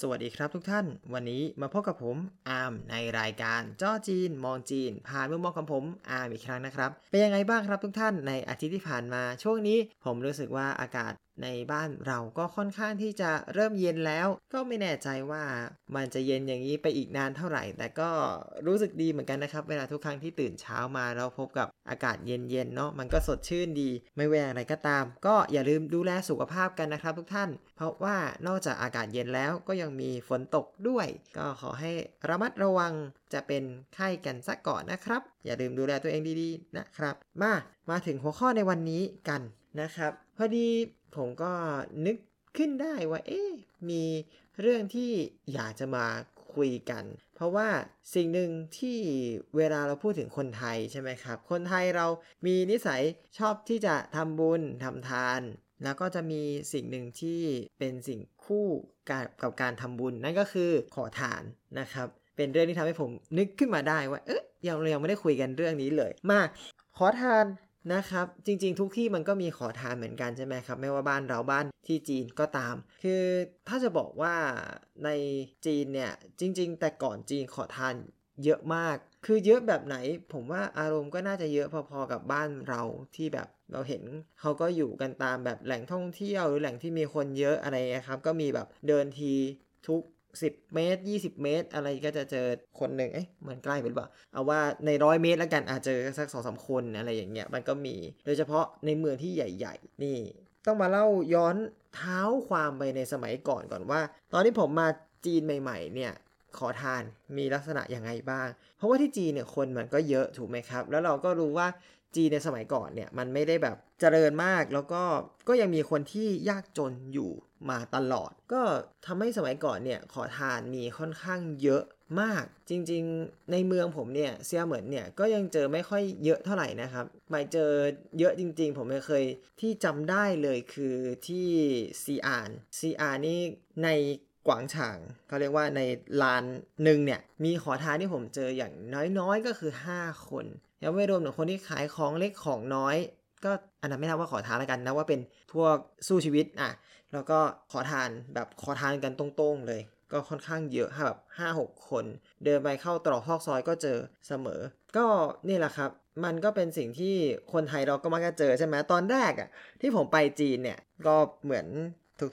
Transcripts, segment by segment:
สวัสดีครับทุกท่าน วันนี้มาพบกับผมอาร์มในรายการจ้อจีน มองจีน ผ่านมุมมองของผมอาร์มอีกครั้งนะครับ เป็นยังไงบ้างครับทุกท่านในอาทิตย์ที่ผ่านมาช่วงนี้ ผมรู้สึกว่าอากาศ ในบ้านเราก็ค่อนข้างที่จะเริ่มเย็นแล้ว ก็ไม่แน่ใจว่ามันจะเย็นอย่างนี้ไปอีกนานเท่าไหร่ แต่ก็รู้สึกดีเหมือนกันนะครับ เวลาทุกครั้งที่ตื่นเช้ามาเราพบกับอากาศเย็นๆเนาะมันก็สดชื่นดี ไม่ว่าอะไรก็ตาม ก็อย่าลืมดูแลสุขภาพกันนะครับ ทุกท่าน เพราะว่านอกจากอากาศเย็นแล้วก็ยังมีฝนตกด้วย ก็ขอให้ระมัดระวังจะเป็นไข้กันสักก่อนนะครับ อย่าลืมดูแลตัวเองดีๆนะครับ มามาถึงหัวข้อในวันนี้กันนะครับ พอดี ผมก็นึกขึ้นได้ว่า เอ๊ะมีเรื่องที่อยากจะมาคุยกัน เพราะว่าสิ่งหนึ่งที่เวลาเราพูดถึงคนไทยใช่ไหมครับ คนไทยเรามีนิสัยชอบที่จะทำบุญทำทาน แล้วก็จะมีสิ่งหนึ่งที่เป็นสิ่งคู่กับกับการทำบุญ นั่นก็คือขอทานนะครับ เป็นเรื่องที่ทำให้ผมนึกขึ้นมาได้ว่า เอ๊ะยังเรายังไม่ได้คุยกันเรื่องนี้เลย มาขอทาน นะครับ จริงๆ ทุกที่มันก็มีขอทานเหมือนกันใช่ไหมครับ ไม่ว่าบ้านเราบ้านที่จีนก็ตาม คือถ้าจะบอกว่าในจีนเนี่ย จริง ๆ แต่ก่อนจีนขอทานเยอะมาก คือเยอะแบบไหน ผมว่าอารมณ์ก็น่าจะเยอะพอๆกับบ้านเราที่แบบเราเห็นเขาก็อยู่กันตามแบบแหล่งท่องเที่ยวหรือแหล่งที่มีคนเยอะอะไรนะครับ ก็มีแบบเดินทีทุก 10 เมตร 20 เมตร อะไรก็จะเจอคนหนึ่งเอ๊ะมันใกล้ไปหรือเปล่าเอาว่าในร้อยเมตรแล้วกันอาจเจอสักสองสามคนอะไรอย่างเงี้ยมันก็มี โดยเฉพาะในเมืองที่ใหญ่ ๆ นี่ ต้องมาเล่าย้อนเท้าความไปในสมัยก่อนก่อนว่า ตอนที่ผมมาจีนใหม่ ๆ เนี่ยขอทานมีลักษณะยังไงบ้าง เพราะว่าที่จีนเนี่ยคนมันก็เยอะถูกไหมครับ แล้วเราก็รู้ว่า จีนในสมัยก่อนเนี่ยมันไม่ได้แบบเจริญมากแล้วก็ก็ยังมีคนที่ยากจนอยู่มาตลอด ก็ทำให้สมัยก่อนเนี่ยขอทานมีค่อนข้างเยอะมากจริงๆ ในเมืองผมเนี่ยเซียเหมือนเนี่ยก็ยังเจอไม่ค่อยเยอะเท่าไหร่นะครับหมายเจอเยอะจริงๆ ผมไม่เคยที่จำได้เลยคือที่ซีอานซีอานนี่ในกวางฉางเขาเรียกว่าในลานหนึ่งเนี่ยมีขอทานที่ผมเจออย่างน้อยๆก็คือ 5 คน ยังไม่รวมถึงคนที่ขายของเล็กของน้อย ก็อันนั้นไม่นับว่าขอทานแล้วกันนะว่าเป็นพวกสู้ชีวิตอะแล้วก็ขอทานแบบขอทานกันตรงๆเลย ก็ค่อนข้างเยอะแบบห้าหกคน เดินไปเข้าตรอกซอกซอยก็เจอเสมอ ก็นี่แหละครับมันก็เป็นสิ่งที่คนไทยเราก็มักจะเจอใช่ไหมตอนแรกอะ่ะที่ผมไปจีนเนี่ยก็เหมือน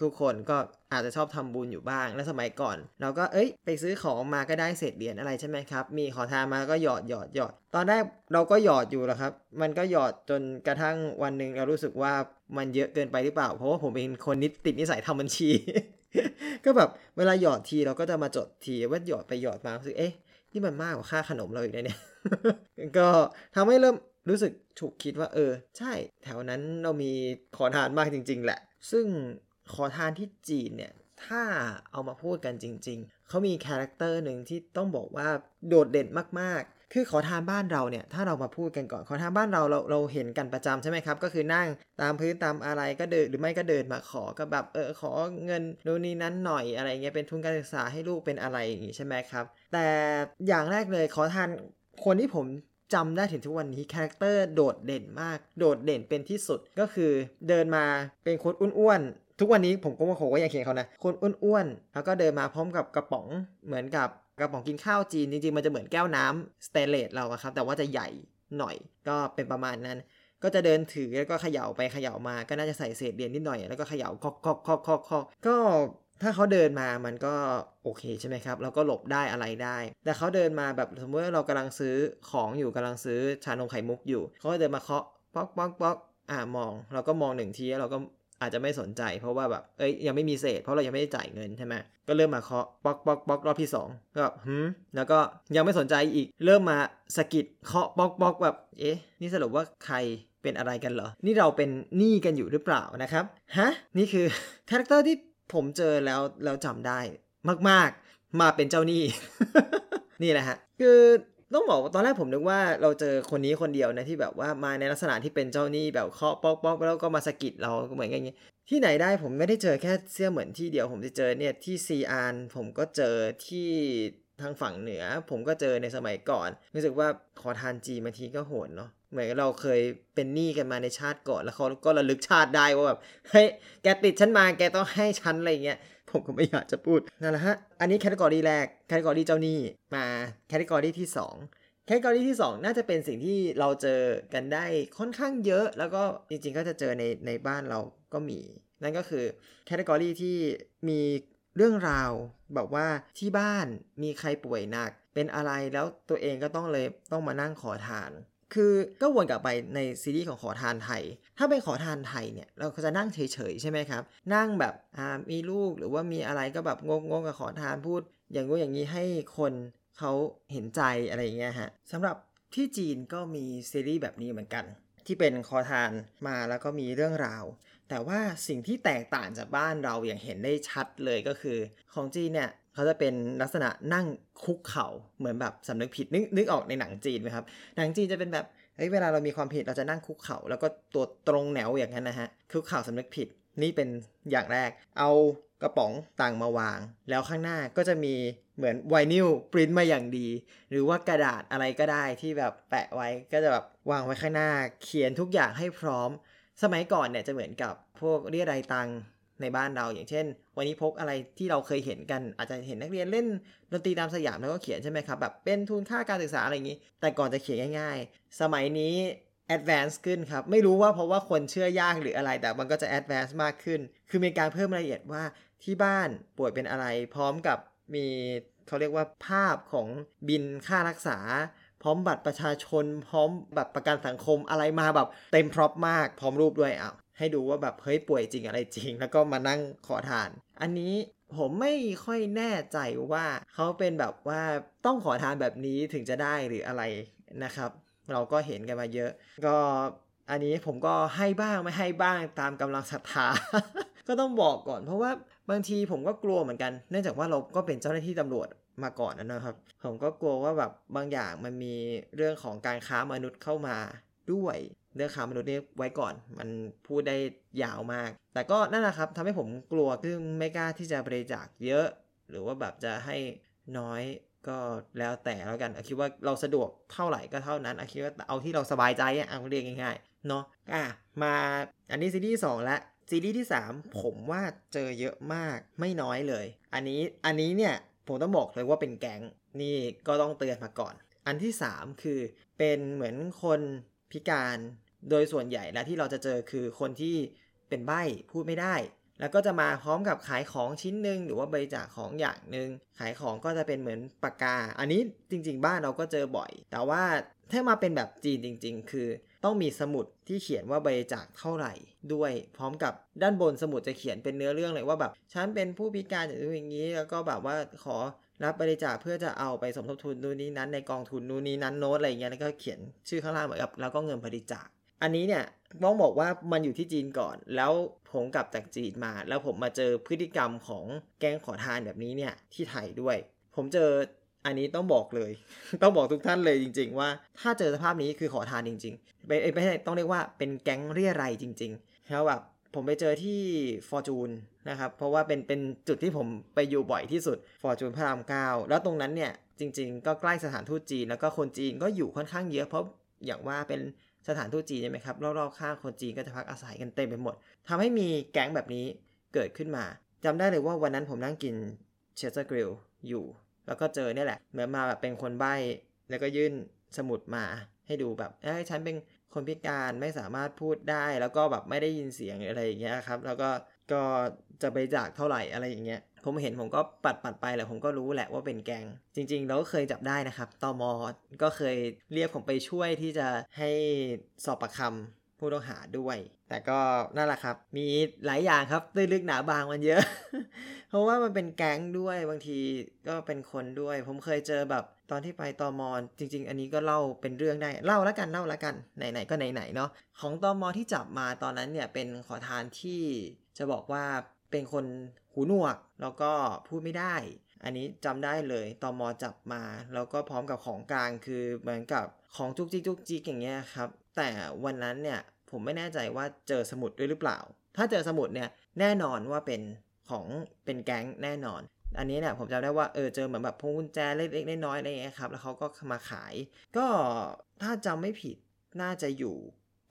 ทุกๆ คนก็อาจจะชอบทำบุญอยู่บ้าง และสมัยก่อน เราก็เอ้ย ไปซื้อของมาก็ได้เศษเหรียญอะไรใช่ไหมครับ มีขอทานมาก็หยอดหยอดหยอด ตอนแรกเราก็หยอดอยู่แล้วครับ มันก็หยอดจนกระทั่งวันหนึ่งเรารู้สึกว่ามันเยอะเกินไปหรือเปล่า เพราะว่าผมเป็นคนนิดติดนิสัยทำบัญชี ก็แบบเวลาหยอดทีเราก็จะมาจดทีว่าหยอดไปหยอดมาคือเอ๊ะนี่มันมากกว่าค่าขนมเราอีกนะเนี่ย ก็ทำให้เริ่มรู้สึกถูกคิดว่าเออ ใช่ แถวนั้นเรามีขอทานมากจริง ๆ แหละ ซึ่ง ขอทานที่จีนเนี่ยถ้าเอามาพูดกันจริง ๆ เขามี character หนึ่งที่ต้องบอกว่าโดดเด่นมากๆ คือขอทานบ้านเราเนี่ย ถ้าเรามาพูดกันก่อน ขอทานบ้านเราเราเราเห็นกันประจำใช่ไหมครับ ก็คือนั่งตามพื้นตามอะไรก็เดินหรือไม่ก็เดินมาขอก็แบบเออขอเงินโน่นนี่นั้นหน่อยอะไรเงี้ยเป็นทุนการศึกษาให้ลูกเป็นอะไรอย่างงี้ใช่ไหมครับ แต่อย่างแรกเลยขอทานคนที่ผมจำได้ถึงทุกวันนี้ character โดดเด่นมาก โดดเด่นเป็นที่สุดก็คือเดินมาเป็นคนอ้วน ทุกวันนี้ผมก็ว่าโหก็ยังเขียนเขานะคนอ้วนๆแล้วก็เดินมาพร้อมกับกระป๋องเหมือนกับกระป๋องกินข้าวจีนจริงๆมันจะเหมือนแก้วน้ำสเตนเลสเราครับแต่ว่าจะใหญ่หน่อยก็เป็นประมาณนั้น ก็จะเดินถือแล้วก็เขย่าไปเขย่ามาก็น่าจะใส่เศษเหรียญนิดหน่อย แล้วก็เขย่าคอกคอกคอกคอกคอกก็ถ้าเขาเดินมามันก็โอเคใช่ไหมครับเราก็หลบได้อะไรได้ แต่เขาเดินมาแบบสมมติเรากำลังซื้อของอยู่กำลังซื้อชานมไข่มุกอยู่เขาก็เดินมาเคาะป๊อกป๊อกป๊อกอ่ามอง เราก็มองหนึ่งทีแล้วเราก็ อาจจะไม่สนใจ เพราะว่าแบบเอ้ยยังไม่มีเศษ เพราะเรายังไม่ได้จ่ายเงินใช่ไหมก็เริ่มมาเคาะป๊อกป๊อกป๊อกรอบที่2ก็หืมแล้วก็ยังไม่สนใจอีกเริ่มมาสกิดเคาะป๊อกป๊อกแบบเอ๊ะนี่สรุปว่าใครเป็นอะไรกันเหรอ นี่เราเป็นหนี้กันอยู่หรือเปล่านะครับฮะนี่คือ character ที่ผมเจอแล้วแล้วจำได้มากๆ มาเป็นเจ้าหนี้นี่แหละฮะคือ ต้องบอกว่าตอนแรกผมนึกว่าเราเจอคนนี้คนเดียวนะที่แบบว่ามาในลักษณะที่เป็นเจ้าหนี้แบบเคาะป๊อกป๊อกแล้วก็มาสะกิดเราเหมือนอย่างเงี้ยที่ไหนได้ผมไม่ได้เจอแค่เซี่ยเหมินที่เดียวผมจะเจอเนี่ยที่ซีอานผมก็เจอที่ทางฝั่งเหนือ ผมก็เจอในสมัยก่อน รู้สึกว่าขอทานจีนบางทีก็โหดเนาะเหมือนเราเคยเป็นหนี้กันมาในชาติก่อนแล้วเขาก็ระลึกชาติได้ว่าแบบเฮ้ยแกติดฉันมาแกต้องให้ฉันอะไรเงี้ย ผมก็ไม่อยากจะพูดนั่นแหละฮะ อันนี้ category แรก category เจ้าหนี้มา category ที่ 2 category ที่ 2 น่าจะเป็นสิ่งที่เราเจอกันได้ค่อนข้างเยอะ แล้วก็จริงๆก็จะเจอในในบ้านเราก็มี นั่นก็คือ category ที่มีเรื่องราวแบบว่าที่บ้านมีใครป่วยหนัก เป็นอะไรแล้วตัวเองก็ต้องเลยต้องมานั่งขอทาน คือก็วนกลับไปในซีรีส์ของขอทานไทย ถ้าเป็นขอทานไทยเนี่ยเราก็จะนั่งเฉยๆใช่ไหมครับ นั่งแบบอ่ามีลูกหรือว่ามีอะไรก็แบบงงๆกับขอทานพูด อย่างงู้อย่างนี้ให้คนเขาเห็นใจอะไรอย่างเงี้ยฮะสำหรับที่จีนก็มีซีรีส์แบบนี้เหมือนกัน ที่เป็นขอทานมาแล้วก็มีเรื่องราว แต่ว่าสิ่งที่แตกต่างจากบ้านเราอย่างเห็นได้ชัดเลยก็คือ ของจีนเนี่ย เขาจะเป็นลักษณะนั่งคุกเข่าเหมือนแบบสำนึกผิดนึกนึกออกในหนังจีนไหมครับหนังจีนจะเป็นแบบเฮ้ยเวลาเรามีความผิดเราจะนั่งคุกเข่าแล้วก็ตัวตรงแนวอย่างนั้นนะฮะคุกเข่าสำนึกผิดนี่เป็นอย่างแรก เอากระป๋องตังมาวาง แล้วข้างหน้าก็จะมีเหมือนไวนิลปริ้นมาอย่างดี หรือว่ากระดาษอะไรก็ได้ที่แบบแปะไว้ก็จะแบบวางไว้ข้างหน้า เขียนทุกอย่างให้พร้อม สมัยก่อนเนี่ยจะเหมือนกับพวกเรียรายตัง ในบ้านเราอย่างเช่น วันนี้พกอะไรที่เราเคยเห็นกัน อาจจะเห็นนักเรียนเล่นดนตรีตามสยามแล้วก็เขียนใช่ไหมครับแบบเป็นทุนค่าการศึกษาอะไรอย่างนี้ แต่ก่อนจะเขียนง่าย ๆ สมัยนี้ advance ขึ้นครับ ไม่รู้ว่าเพราะว่าคนเชื่อยากหรืออะไร แต่มันก็จะ advance มากขึ้น คือมีการเพิ่มรายละเอียดว่าที่บ้านป่วยเป็นอะไร พร้อมกับมีเขาเรียกว่าภาพของบินค่ารักษา พร้อมบัตรประชาชน พร้อมบัตรประกันสังคมอะไรมาแบบเต็มพร็อพมาก พร้อมรูปด้วยอ้าว ให้ดูว่าแบบเฮ้ยป่วยจริงอะไรจริง แล้วก็มานั่งขอทาน อันนี้ผมไม่ค่อยแน่ใจว่าเขาเป็นแบบว่าต้องขอทานแบบนี้ถึงจะได้หรืออะไรนะครับ เราก็เห็นกันมาเยอะ ก็อันนี้ผมก็ให้บ้างไม่ให้บ้างตามกำลังศรัทธา ก็ต้องบอกก่อน เพราะว่าบางทีผมก็กลัวเหมือนกัน เนื่องจากว่าเราก็เป็นเจ้าหน้าที่ตำรวจมาก่อนนะครับ ผมก็กลัวว่าแบบบางอย่างมันมีเรื่องของการค้ามนุษย์เข้ามาด้วย เรื่องค้ามนุษย์นี่ไว้ก่อน มันพูดได้ยาวมาก แต่ก็นั่นแหละครับทำให้ผมกลัวซึ่งไม่กล้าที่จะบริจาคเยอะ หรือว่าแบบจะให้น้อยก็แล้วแต่แล้วกันคิดว่าเราสะดวกเท่าไหร่ก็เท่านั้นคิดว่าเอาที่เราสบายใจอะเอาเรียกง่ายๆเนาะอะมาอันนี้ซีรีส์สองล้วซีรีส์ที่ 3 ผมว่าเจอเยอะมากไม่น้อยเลย อันนี้อันนี้เนี่ยผมต้องบอกเลยว่าเป็นแก๊งนี่ก็ต้องเตือนมาก่อน อันที่ 3 คือเป็นเหมือนคนพิการ โดยส่วนใหญ่แล้วที่เราจะเจอคือคนที่เป็นใบ้พูดไม่ได้ แล้วก็จะมาพร้อมกับขายของชิ้นหนึ่งหรือว่าบริจาคของอย่างหนึ่งขายของก็จะเป็นเหมือนปากกา อันนี้จริง ๆ บ้านเราก็เจอบ่อย แต่ว่าถ้ามาเป็นแบบจีนจริง ๆ คือต้องมีสมุดที่เขียนว่าบริจาคเท่าไหร่ด้วย พร้อมกับด้านบนสมุดจะเขียนเป็นเนื้อเรื่องเลยว่าแบบฉันเป็นผู้พิการอย่างนี้ แล้วก็แบบว่าขอรับบริจาคเพื่อจะเอาไปสมทบทุนนู่นนี้นั้นในกองทุนนู่นนี้นั้นโน้ตอะไรเงี้ยแล้วก็เขียนชื่อข้างล่างเหมือนกับแล้วก็เงินบริจาค อันนี้เนี่ยต้องบอกว่ามันอยู่ที่จีนก่อน แล้วผมกลับจากจีนมา แล้วผมมาเจอพฤติกรรมของแก๊งขอทานแบบนี้เนี่ยที่ไทยด้วย ผมเจออันนี้ต้องบอกเลย ต้องบอกทุกท่านเลยจริง ๆ ว่า ถ้าเจอสภาพนี้คือขอทานจริงๆไม่ไม่ใช่ต้องเรียกว่าเป็นแก๊งเรียรัยจริงๆแล้วแบบผมไปเจอที่ฟอร์จูนนะครับ เพราะว่าเป็นเป็นจุดที่ผมไปอยู่บ่อยที่สุดฟอร์จูนพระรามเก้าแล้วตรงนั้นเนี่ยจริง ๆ ก็ใกล้สถานทูตจีน แล้วก็คนจีนก็อยู่ค่อนข้างเยอะเพราะอย่างว่าเป็น สถานทูตจีนใช่ไหมครับรอบๆข้างคนจีนก็จะพักอาศัยกันเต็มไปหมดทำให้มีแก๊งแบบนี้เกิดขึ้นมาจำได้เลยว่าวันนั้นผมนั่งกินเชสเตอร์กริลอยู่ แล้วก็เจอเนี่ยแหละเหมือนมาแบบเป็นคนใบ้แล้วก็ยื่นสมุดมาให้ดูแบบเอ้ยฉันเป็นคนพิการไม่สามารถพูดได้ แล้วก็แบบไม่ได้ยินเสียงอะไรอย่างเงี้ยครับ แล้วก็ก็จะไปจากเท่าไหร่อะไรอย่างเงี้ย ผมเห็นผมก็ปัดปัดไปแหละผมก็รู้แหละว่าเป็นแกง จริง ๆ เราก็เคยจับได้นะครับตอมอก็เคยเรียกผมไปช่วยที่จะให้สอบปากคำผู้ต้องหาด้วย แต่ก็นั่นแหละครับ มีหลายอย่างครับตื้นลึกหนาบางมันเยอะ เพราะว่ามันเป็นแก๊งด้วยบางทีก็เป็นคนด้วย ผมเคยเจอแบบตอนที่ไปตอมอจริง ๆ อันนี้ก็เล่าเป็นเรื่องได้เล่าแล้วกันเล่าแล้วกันไหนๆก็ไหนๆเนาะของตอมอที่จับมาตอนนั้นเนี่ยเป็นขอทานที่จะบอกว่า เป็นคนหูหนวก แล้วก็พูดไม่ได้ อันนี้จำได้เลยตอมอจับมา แล้วก็พร้อมกับของกลางคือเหมือนกับของจุกจิกจุกจิกอย่างเงี้ยครับ แต่วันนั้นเนี่ยผมไม่แน่ใจว่าเจอสมุดด้วยหรือเปล่า ถ้าเจอสมุดเนี่ยแน่นอนว่าเป็นของเป็นแก๊งแน่นอน อันนี้เนี่ยผมจำได้ว่าเออเจอเหมือนแบบพวงกุญแจเล็กๆน้อยๆอะไรเงี้ยครับ แล้วเขาก็มาขาย ก็ถ้าจำไม่ผิดน่าจะอยู่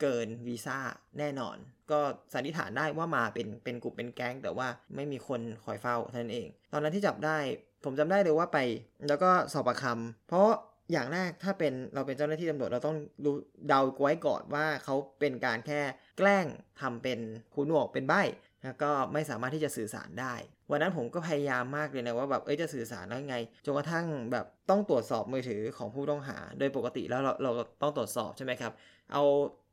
เกินวีซ่าแน่นอน ก็สันนิษฐานได้ว่ามาเป็นเป็นกลุ่มเป็นแก๊ง แต่ว่าไม่มีคนคอยเฝ้าเท่านั้นเอง ตอนนั้นที่จับได้ผมจำได้เลยว่าไป แล้วก็สอบปากคำเพราะอย่างแรกถ้าเป็นเราเป็นเจ้าหน้าที่ตำรวจเราต้องดูเดาไว้ก่อนว่าเขาเป็นการแค่แกล้งทำเป็นหูหนวกเป็นใบแล้วก็ไม่สามารถที่จะสื่อสารได้ วันนั้นผมก็พยายามมากเลยนะว่าแบบเอ้ยจะสื่อสารได้ไงจนกระทั่งแบบต้องตรวจสอบมือถือของผู้ต้องหา โดยปกติแล้วเราเราต้องตรวจสอบใช่ไหมครับ เอา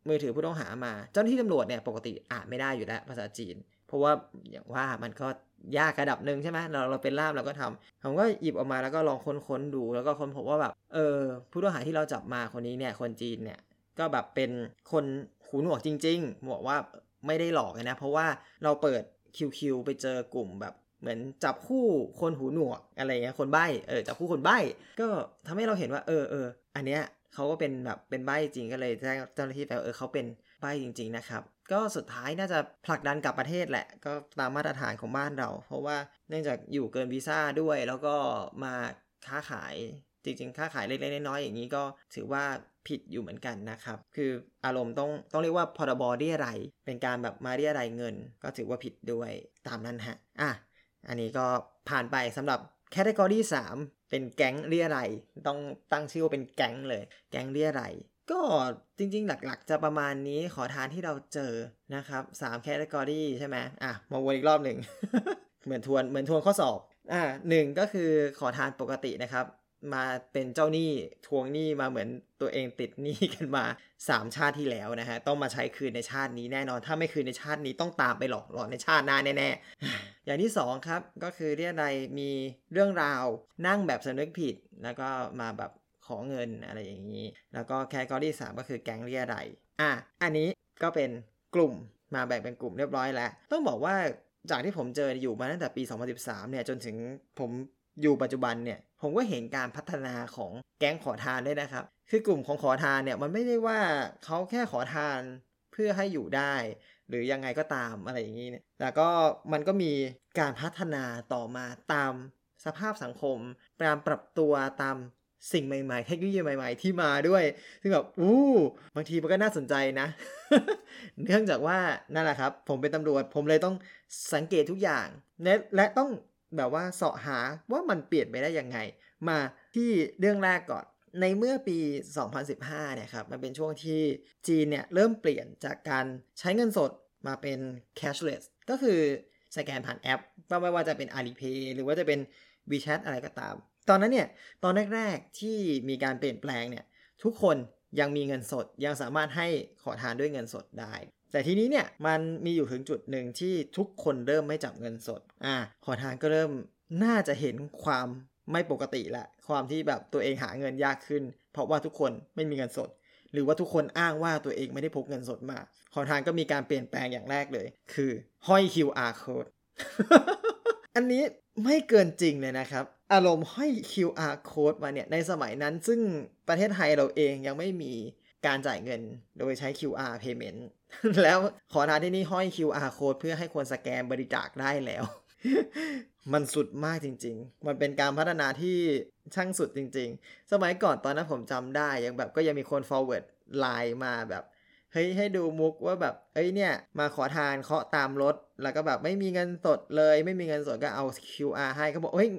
มือถือผู้ต้องหามา เจ้าหน้าที่ตำรวจเนี่ยปกติอ่านไม่ได้อยู่แล้วภาษาจีน เพราะว่าอย่างว่ามันก็ยากระดับหนึ่งใช่ไหมเราเราเป็นล่ามเราก็ทำผมก็หยิบออกมาแล้วก็ลองค้นๆดูแล้วก็ค้นพบว่าแบบเออผู้ต้องหาที่เราจับมาคนนี้เนี่ยคนจีนเนี่ยก็แบบเป็นคนหูหนวกจริงๆบอกว่าไม่ได้หลอกนะ เพราะว่าเราเปิดคิวๆไปเจอกลุ่มแบบเหมือนจับคู่คนหูหนวกอะไรเงี้ยคนใบ้เออจับคู่คนใบ้ก็ทำให้เราเห็นว่าเออเอออันเนี้ย เขาก็เป็นแบบเป็นใบ้จริงก็เลยแจ้งเจ้าหน้าที่ไปเออเขาเป็นใบ้จริง ๆ นะครับ ก็สุดท้ายน่าจะผลักดันกลับประเทศแหละ ก็ตามมาตรฐานของบ้านเรา เพราะว่าเนื่องจากอยู่เกินวีซ่าด้วย แล้วก็มาค้าขายจริงๆ ค้าขายเล็กๆน้อยๆอย่างนี้ก็ถือว่าผิดอยู่เหมือนกันนะครับ คืออารมณ์ต้องต้องเรียกว่าพรบเรียไรเป็นการแบบมาเรียไรเงิน ก็ถือว่าผิดด้วยตามนั้นฮะ อะ อันนี้ก็ผ่านไปสำหรับ แคตตากรี3เป็นแก๊งเรียอะไรต้องตั้งชื่อว่าเป็นแก๊งเลย แก๊งเรียอะไรก็จริงๆ หลักๆ จะประมาณนี้ขอทานที่เราเจอนะครับ3แคตตากรีใช่ไหมอะ มาวนอีกรอบหนึ่ง เหมือนทวนเหมือนทวนข้อสอบอ่าหนึ่งก็คือขอทานปกตินะครับมาเป็นเจ้าหนี้ทวงหนี้มาเหมือนตัวเองติดหนี้กันมา 3 ชาติที่แล้วนะฮะต้องมาใช้คืนในชาตินี้แน่นอน ถ้าไม่คืนในชาตินี้ต้องตามไปหลอกหลอนในชาติหน้าแน่ๆ อย่างที่2ครับก็คือเรียกใดมีเรื่องราวนั่งแบบสนึกผิด แล้วก็มาแบบขอเงินอะไรอย่างนี้ แล้วก็แคตตากรีสามก็คือแก๊งเรียใดอะอันนี้ก็เป็นกลุ่มมาแบ่งเป็นกลุ่มเรียบร้อยแล้ว ต้องบอกว่าจากที่ผมเจออยู่มาตั้งแต่ปี 2013 เนี่ยจนถึงผมอยู่ปัจจุบันเนี่ยผมก็เห็นการพัฒนาของแก๊งขอทานด้วยนะครับ คือกลุ่มของขอทานเนี่ยมันไม่ได้ว่าเขาแค่ขอทานเพื่อให้อยู่ได้ หรือยังไงก็ตามอะไรอย่างนี้เนี่ยแต่ก็มันก็มีการพัฒนาต่อมาตามสภาพสังคมการปรับตัวตามสิ่งใหม่ๆ เทคโนโลยีใหม่ ๆ ที่มาด้วย ซึ่งแบบ อู้ บางทีมันก็น่าสนใจนะ เนื่องจากว่า นั่นแหละครับ ผมเป็นตำรวจ ผมเลยต้องสังเกตทุกอย่าง และและต้องแบบว่าเสาะหาว่ามันเปลี่ยนไปได้ยังไง มาที่เรื่องแรกก่อน ในเมื่อปี 2015 เนี่ยครับมันเป็นช่วงที่จีนเนี่ยเริ่มเปลี่ยนจากการใช้เงินสดมาเป็น cashless ก็คือสแกนผ่านแอปไม่ว่าจะเป็น Alipay หรือว่าจะเป็น WeChat อะไรก็ตาม ตอนนั้นเนี่ย ตอนแรก ๆ ที่มีการเปลี่ยนแปลงเนี่ย ทุกคนยังมีเงินสดยังสามารถให้ขอทานด้วยเงินสดได้ แต่ทีนี้เนี่ยมันมีอยู่ถึงจุดหนึ่งที่ทุกคนเริ่มไม่จับเงินสด อ่าขอทานก็เริ่มน่าจะเห็นความ ไม่ปกติละความที่แบบตัวเองหาเงินยากขึ้น เพราะว่าทุกคนไม่มีเงินสด หรือว่าทุกคนอ้างว่าตัวเองไม่ได้พกเงินสดมาขอทานก็มีการเปลี่ยนแปลงอย่างแรกเลย คือ ห้อย QR code อันนี้ไม่เกินจริงเลยนะครับ อารมณ์ห้อย QR code มาเนี่ยในสมัยนั้นซึ่งประเทศไทยเราเองยังไม่มีการจ่ายเงินโดยใช้ QR payment แล้วขอทานที่นี่ห้อย QR code เพื่อให้คนสแกนบริจาคได้แล้ว มันสุดมากจริง ๆ มันเป็นการพัฒนาที่ช่างสุดจริง ๆ สมัยก่อนตอนนั้นผมจำได้ยังแบบก็ยังมีคน forward ไลน์มาแบบเฮ้ยให้ดูมุกว่าแบบเอ้ยเนี่ย มาขอทานเคาะตามรถ แล้วก็แบบไม่มีเงินสดเลย ไม่มีเงินสดก็เอา QR ให้เขาบอกเฮ้ย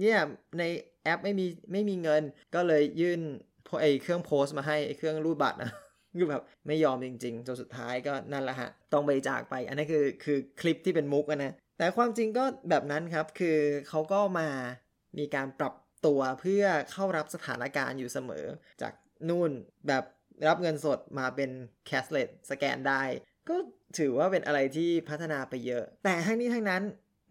เนี่ยในแอปไม่มีไม่มีเงิน ก็เลยยื่นไอเครื่องโพสต์มาให้เครื่องรูดบัตรนะคือแบบไม่ยอมจริงๆจนสุดท้ายก็นั่นแหละฮะ ต้องไปจากไป อันนี้คือคือคลิปที่เป็นมุกนะ แต่ความจริงก็แบบนั้นครับ คือเขาก็มามีการปรับตัวเพื่อเข้ารับสถานการณ์อยู่เสมอ จากนู่นแบบรับเงินสดมาเป็น cashless สแกนได้ ก็ถือว่าเป็นอะไรที่พัฒนาไปเยอะ แต่ทั้งนี้ทั้งนั้น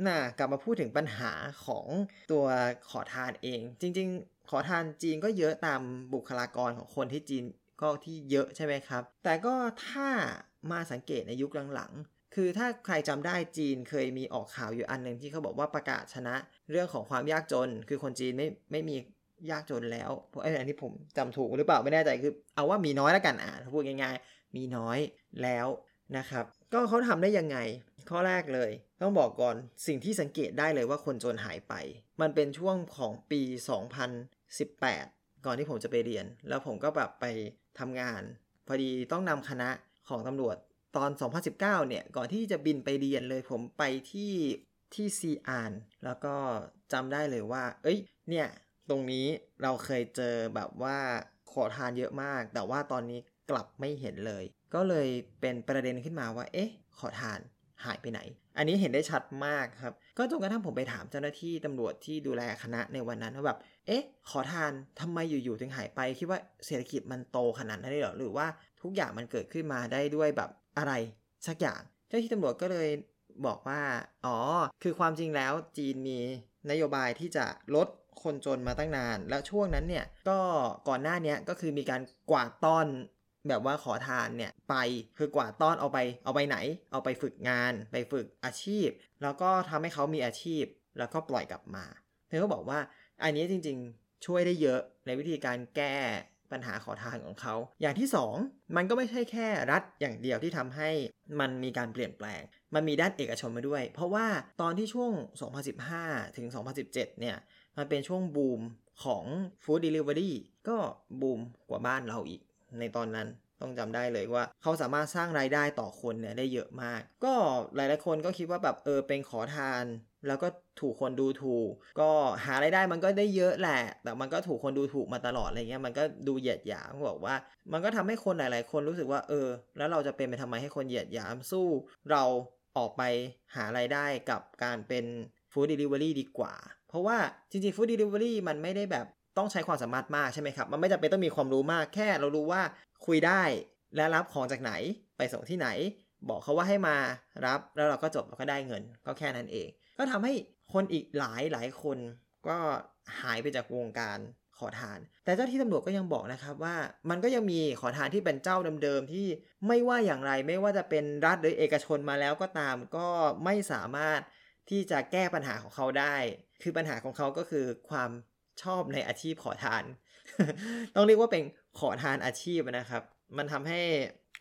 น่ะกลับมาพูดถึงปัญหาของตัวขอทานเอง จริง ๆ ขอทานจีนก็เยอะตามบุคลากรของคนที่จีนก็ที่เยอะใช่ไหมครับ แต่ก็ถ้ามาสังเกตในยุคหลังๆ คือถ้าใครจำได้จีนเคยมีออกข่าวอยู่อันหนึ่งที่เขาบอกว่าประกาศชนะเรื่องของความยากจน คือคนจีนไม่ไม่มียากจนแล้วเพราะไอ้อันนี้ผมจำถูกหรือเปล่าไม่แน่ใจคือเอาว่ามีน้อยแล้วกันอะถ้าพูดง่ายๆ มีน้อยแล้วนะครับ ก็เขาทำได้ยังไง ข้อแรกเลย ต้องบอกก่อนสิ่งที่สังเกตได้เลยว่าคนจนหายไป มันเป็นช่วงของปี 2018 ก่อนที่ผมจะไปเรียน แล้วผมก็แบบไปทำงาน พอดีต้องนำคณะของตำรวจ ตอน 2019 เนี่ยก่อนที่จะบินไปเรียนเลยผมไปที่ที่ซีอานแล้วก็จำได้เลยว่า เอ้ย เนี่ย ตรงนี้เราเคยเจอแบบว่าขอทานเยอะมาก แต่ว่าตอนนี้กลับไม่เห็นเลย ก็เลยเป็นประเด็นขึ้นมาว่า เอ๊ะ ขอทานหายไปไหน อันนี้เห็นได้ชัดมากครับ ก็จนกระทั่งผมไปถามเจ้าหน้าที่ตำรวจที่ดูแลคณะในวันนั้นว่าแบบ เอ๊ะ ขอทานทำไมอยู่ๆถึงหายไป คิดว่าเศรษฐกิจมันโตขนาดนั้นเลยเหรอ หรือว่าทุกอย่างมันเกิดขึ้นมาได้ด้วยแบบอะไรสักอย่าง เจ้าที่ตำรวจก็เลยบอกว่า อ๋อ คือความจริงแล้วจีนมีนโยบายที่จะลดคนจนมาตั้งนาน แล้วช่วงนั้นเนี่ย ก็ก่อนหน้านี้ก็คือมีการกวาดต้อนแบบว่าขอทานเนี่ยไปคือกวาดต้อนเอาไปเอาไปไหน เอาไปฝึกงาน ไปฝึกอาชีพ แล้วก็ทำให้เขามีอาชีพ แล้วก็ปล่อยกลับมา เธอก็บอกว่า อันนี้จริงๆ ช่วยได้เยอะในวิธีการแก้ปัญหาขอทานของเขา อย่างที่ 2 มันก็ไม่ใช่แค่รัฐอย่างเดียวที่ทำให้มันมีการเปลี่ยนแปลง มันมีด้านเอกชนมาด้วย เพราะว่าตอนที่ช่วง 2015 ถึง 2017 เนี่ย มันเป็นช่วงบูมของฟู้ดเดลิเวอรี่ก็บูมกว่าบ้านเราอีกในตอนนั้น ต้องจำได้เลยว่า เขาสามารถสร้างรายได้ต่อคนเนี่ยได้เยอะมาก ก็หลาย ๆ คนก็คิดว่าแบบเออเป็นขอทาน แล้วก็ถูกคนดูถูก ก็หารายได้มันก็ได้เยอะแหละ แต่มันก็ถูกคนดูถูกมาตลอดอะไรเงี้ยมันก็ดูเหยียดหยามบอกว่า มันก็ทำให้คนหลาย ๆ คนรู้สึกว่าเออ แล้วเราจะเป็นไปทำไมให้คนเหยียดหยามสู้ เราออกไปหารายได้กับการเป็นฟู้ดเดลิเวอรี่ดีกว่า เพราะว่าจริงๆฟู้ดเดลิเวอรี่มันไม่ได้แบบ ต้องใช้ความสามารถมากใช่ไหมครับ มันไม่จำเป็นต้องมีความรู้มากแค่เรารู้ว่าคุยได้และรับของจากไหนไปส่งที่ไหน บอกเขาว่าให้มารับแล้วเราก็จบเราก็ได้เงิน ก็แค่นั้นเอง ก็ทำให้คนอีกหลายหลายคนก็หายไปจากวงการขอทาน แต่เจ้าที่ตำรวจก็ยังบอกนะครับว่า มันก็ยังมีขอทานที่เป็นเจ้าเดิมๆที่ไม่ว่าอย่างไรไม่ว่าจะเป็นรัฐหรือเอกชนมาแล้วก็ตามก็ไม่สามารถที่จะแก้ปัญหาของเขาได้ คือปัญหาของเขาก็คือความ ชอบในอาชีพขอทาน ต้องเรียกว่าเป็นขอทานอาชีพนะครับ มันทำให้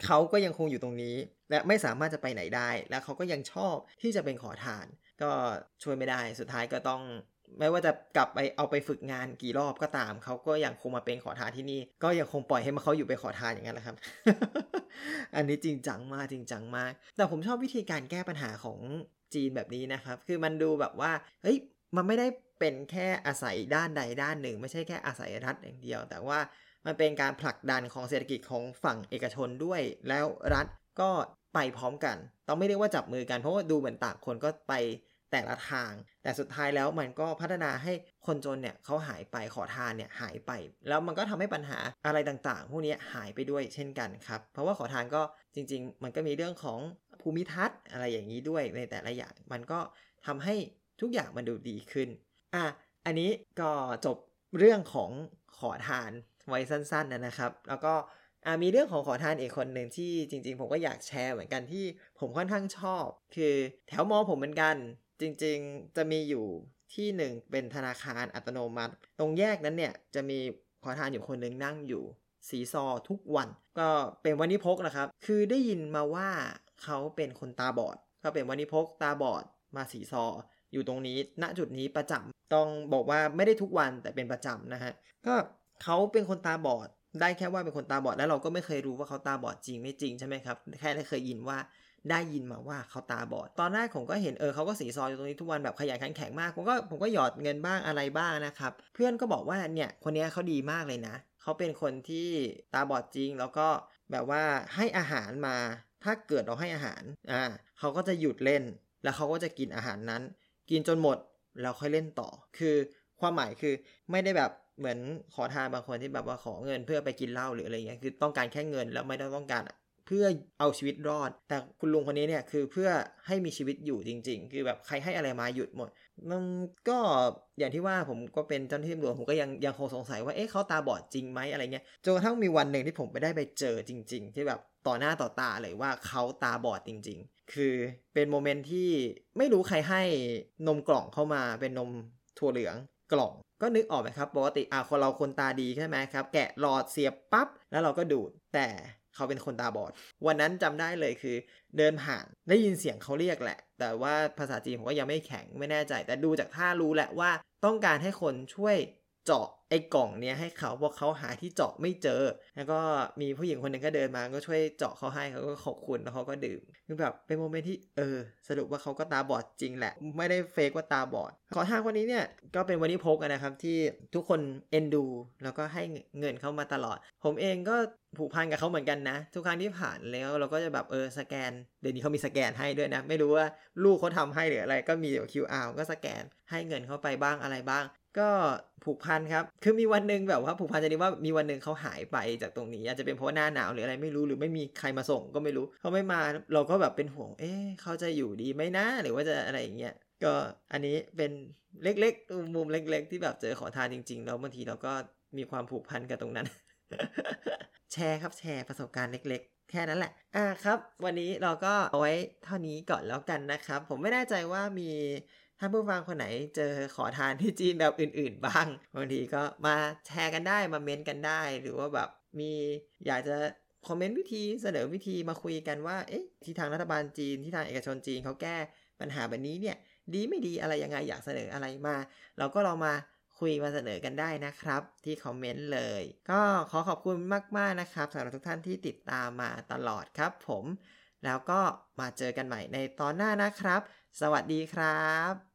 เขาก็ยังคงอยู่ตรงนี้ และไม่สามารถจะไปไหนได้ และเขาก็ยังชอบที่จะเป็นขอทาน ก็ช่วยไม่ได้สุดท้ายก็ต้องไม่ว่าจะกลับไปเอาไปฝึกงานกี่รอบก็ตาม เขาก็ยังคงมาเป็นขอทานที่นี่ ก็ยังคงปล่อยให้มาเขาอยู่ไปขอทานอย่างนั้นแหละครับ อันนี้จริงจังมากจริงจังมาก แต่ผมชอบวิธีการแก้ปัญหาของจีนแบบนี้นะครับ คือมันดูแบบว่า เฮ้ย มันไม่ได้เป็นแค่อาศัยด้านใดด้านหนึ่ง ไม่ใช่แค่อาศัยรัฐอย่างเดียว แต่ว่ามันเป็นการผลักดันของเศรษฐกิจของฝั่งเอกชนด้วย แล้วรัฐก็ไปพร้อมกัน ต้องไม่เรียกว่าจับมือกันเพราะว่าดูเหมือนต่างคนก็ไปแต่ละทาง แต่สุดท้ายแล้วมันก็พัฒนาให้คนจนเนี่ยเขาหายไปขอทานเนี่ยหายไป แล้วมันก็ทำให้ปัญหาอะไรต่างๆ พวกนี้หายไปด้วยเช่นกันครับ เพราะว่าขอทานก็จริง ๆ มันก็มีเรื่องของภูมิทัศน์อะไรอย่างนี้ด้วยในแต่ละอย่าง มันก็ทำให้ ทุกอย่างมันดูดีขึ้น อะ อันนี้ก็จบเรื่องของขอทานไว้สั้นๆนะครับ แล้วก็มีเรื่องของขอทานอีกคนหนึ่งที่จริง ๆ ผมก็อยากแชร์เหมือนกันที่ผมค่อนข้างชอบ คือแถวมอผมเหมือนกัน จริงๆจะมีอยู่ที่หนึ่งเป็นธนาคารอัตโนมัติ ตรงแยกนั้นเนี่ยจะมีขอทานอยู่คนหนึ่งนั่งอยู่สีซอทุกวัน ก็เป็นวันนี้พกนะครับ คือได้ยินมาว่าเขาเป็นคนตาบอดเขาเป็นวันนี้พกตาบอดมาสีซอ อยู่ตรงนี้ ณจุดนี้ประจำต้องบอกว่าไม่ได้ทุกวันแต่เป็นประจำนะฮะก็เขาเป็นคนตาบอดได้แค่ว่าเป็นคนตาบอดแล้วเราก็ไม่เคยรู้ว่าเขาตาบอดจริงไม่จริงใช่ไหมครับแค่ได้เคยยินว่าได้ยินมาว่าเขาตาบอด ตอนแรกผมก็เห็นเออเขาก็สีซอยอยู่ตรงนี้ทุกวันแบบขยันขันแข็งมากผมก็ผมก็หยอดเงินบ้างอะไรบ้างนะครับ เพื่อนก็บอกว่าเนี่ยคนนี้เขาดีมากเลยนะ เขาเป็นคนที่ตาบอดจริง แล้วก็แบบว่าให้อาหารมา ถ้าเกิดเราให้อาหารอ่าเขาก็จะหยุดเล่น แล้วเขาก็จะกินอาหารนั้น กินจนหมดแล้วค่อยเล่นต่อ คือความหมายคือไม่ได้แบบเหมือนขอทานบางคนที่แบบว่าขอเงินเพื่อไปกินเหล้าหรืออะไรเงี้ยคือต้องการแค่เงินแล้วไม่ได้ต้องการเพื่อเอาชีวิตรอด แต่คุณลุงคนนี้เนี่ยคือเพื่อให้มีชีวิตอยู่จริง ๆ คือแบบใครให้อะไรมาหยุดหมดมันก็อย่างที่ว่าผมก็เป็นเจ้าหน้าที่ตำรวจผมก็ยังยังคงสงสัยว่าเอ๊ะเขาตาบอดจริงไหมอะไรเงี้ยจนกระทั่งมีวันหนึ่งที่ผมไปได้ไปเจอจริง ๆ ที่แบบต่อหน้าต่อตาเลยว่าเขาตาบอดจริง ๆ คือเป็นโมเมนต์ที่ไม่รู้ใครให้นมกล่องเข้ามาเป็นนมถั่วเหลืองกล่อง ก็นึกออกไหมครับปกติอ่าคนเราคนตาดีใช่ไหมครับ แกะหลอดเสียบปับ๊บแล้วเราก็ดูด แต่เขาเป็นคนตาบอด วันนั้นจำได้เลยคือ เดินผ่านได้ยินเสียงเขาเรียกแหละ แต่ว่าภาษาจีนผมก็ยังไม่แข็งไม่แน่ใจ แต่ดูจากท่ารู้แหละว่าต้องการให้คนช่วย เจาะไอ้กล่องเนี้ยให้เขาเพราะเขาหาที่เจาะไม่เจอ แล้วก็มีผู้หญิงคนหนึ่งก็เดินมาก็ช่วยเจาะเขาให้เขาก็ขอบคุณแล้วเขาก็ดื่มคือแบบเป็นโมเมนต์ที่เออ สรุปว่าเขาก็ตาบอดจริงแหละ ไม่ได้เฟกว่าตาบอด ขอทานคนนี้เนี่ยก็เป็นวันนี้พกนะครับที่ทุกคนเอ็นดู แล้วก็ให้เงินเขามาตลอด ผมเองก็ผูกพันกับเขาเหมือนกันนะ ทุกครั้งที่ผ่านแล้วเราก็จะแบบเออสแกน เดี๋ยวนี้เขามีสแกนให้ด้วยนะ ไม่รู้ว่าลูกเขาทำให้หรืออะไรก็มีเดี๋ยว QR ก็สแกนให้เงินเขาไปบ้างอะไรบ้าง ก็ ผูกพันครับ คือมีวันหนึ่งแบบว่าผูกพันจะดีว่ามีวันหนึ่งเขาหายไปจากตรงนี้ อาจจะเป็นเพราะหน้าหนาวหรืออะไรไม่รู้หรือไม่มีใครมาส่งก็ไม่รู้เขาไม่มาเราก็แบบเป็นห่วง เอ๊ะเขาจะอยู่ดีไหมนะหรือว่าจะอะไรอย่างเงี้ยก็อันนี้เป็นเล็กๆ มุมเล็ก ๆ ที่แบบเจอขอทานจริง ๆ แล้วบางทีเราก็มีความผูกพันกับตรงนั้น แชร์ครับแชร์ประสบการณ์เล็ก ๆ แค่นั้นแหละ อ่าครับ วันนี้เราก็เอาไว้เท่านี้ก่อนแล้วกันนะครับ ผมไม่แน่ใจว่ามี ท่าผู้ฟังคนไหนเจอขอทานที่จีนแบบอื่น ๆ บ้างบางทีก็มาแชร์กันได้มาเม้นกันได้ หรือว่าแบบมีอยากจะคอมเมนต์วิธีเสนอวิธีมาคุยกันว่าเอ๊ะที่ทางรัฐบาลจีนที่ทางเอกชนจีนเขาแก้ปัญหาแบบนี้เนี่ย ดีไม่ดีอะไรยังไงอยากเสนออะไรมา เราก็ลองมาคุยมาเสนอกันได้นะครับ ที่คอมเมนต์เลย ก็ขอขอบคุณมาก ๆ นะครับสำหรับทุกท่านที่ติดตามมาตลอดครับผม แล้วก็มาเจอกันใหม่ในตอนหน้านะครับ สวัสดีครับ